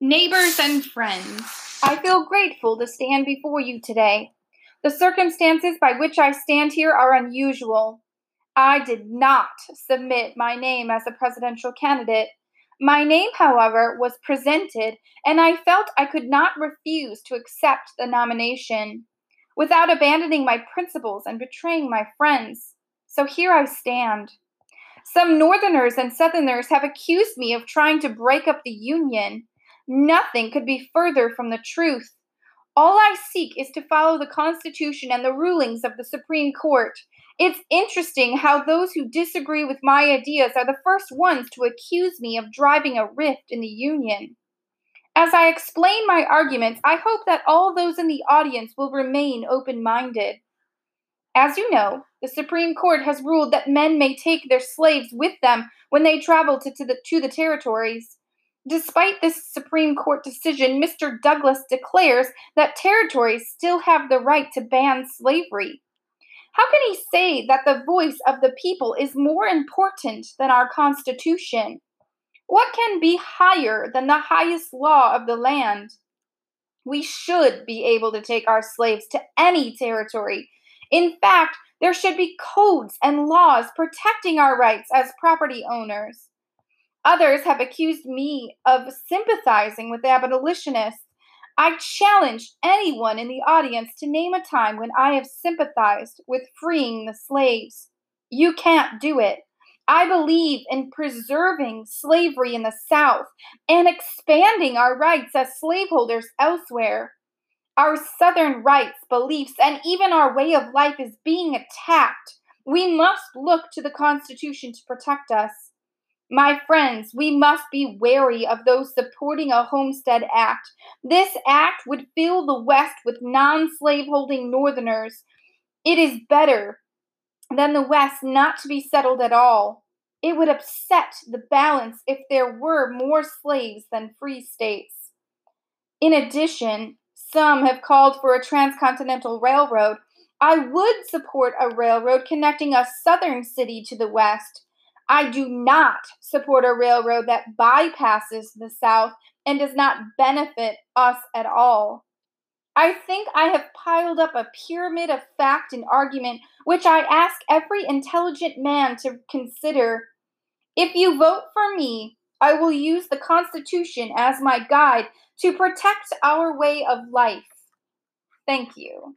Neighbors and friends, I feel grateful to stand before you today. The circumstances by which I stand here are unusual. I did not submit my name as a presidential candidate. My name, however, was presented, and I felt I could not refuse to accept the nomination without abandoning my principles and betraying my friends. So here I stand. Some Northerners and Southerners have accused me of trying to break up the Union. Nothing could be further from the truth. All I seek is to follow the Constitution and the rulings of the Supreme Court. It's interesting how those who disagree with my ideas are the first ones to accuse me of driving a rift in the Union. As I explain my arguments, I hope that all those in the audience will remain open minded. As you know, the Supreme Court has ruled that men may take their slaves with them when they travel to, to, the, to the territories. Despite this Supreme Court decision, Mr. Douglas declares that territories still have the right to ban slavery. How can he say that the voice of the people is more important than our Constitution? What can be higher than the highest law of the land? We should be able to take our slaves to any territory. In fact, there should be codes and laws protecting our rights as property owners. Others have accused me of sympathizing with abolitionists. I challenge anyone in the audience to name a time when I have sympathized with freeing the slaves. You can't do it. I believe in preserving slavery in the South and expanding our rights as slaveholders elsewhere. Our Southern rights, beliefs, and even our way of life is being attacked. We must look to the Constitution to protect us. My friends, we must be wary of those supporting a Homestead Act. This act would fill the West with non slaveholding Northerners. It is better than the West not to be settled at all. It would upset the balance if there were more slaves than free states. In addition, some have called for a transcontinental railroad. I would support a railroad connecting a southern city to the West. I do not support a railroad that bypasses the South and does not benefit us at all. I think I have piled up a pyramid of fact and argument which I ask every intelligent man to consider. If you vote for me, I will use the Constitution as my guide to protect our way of life. Thank you.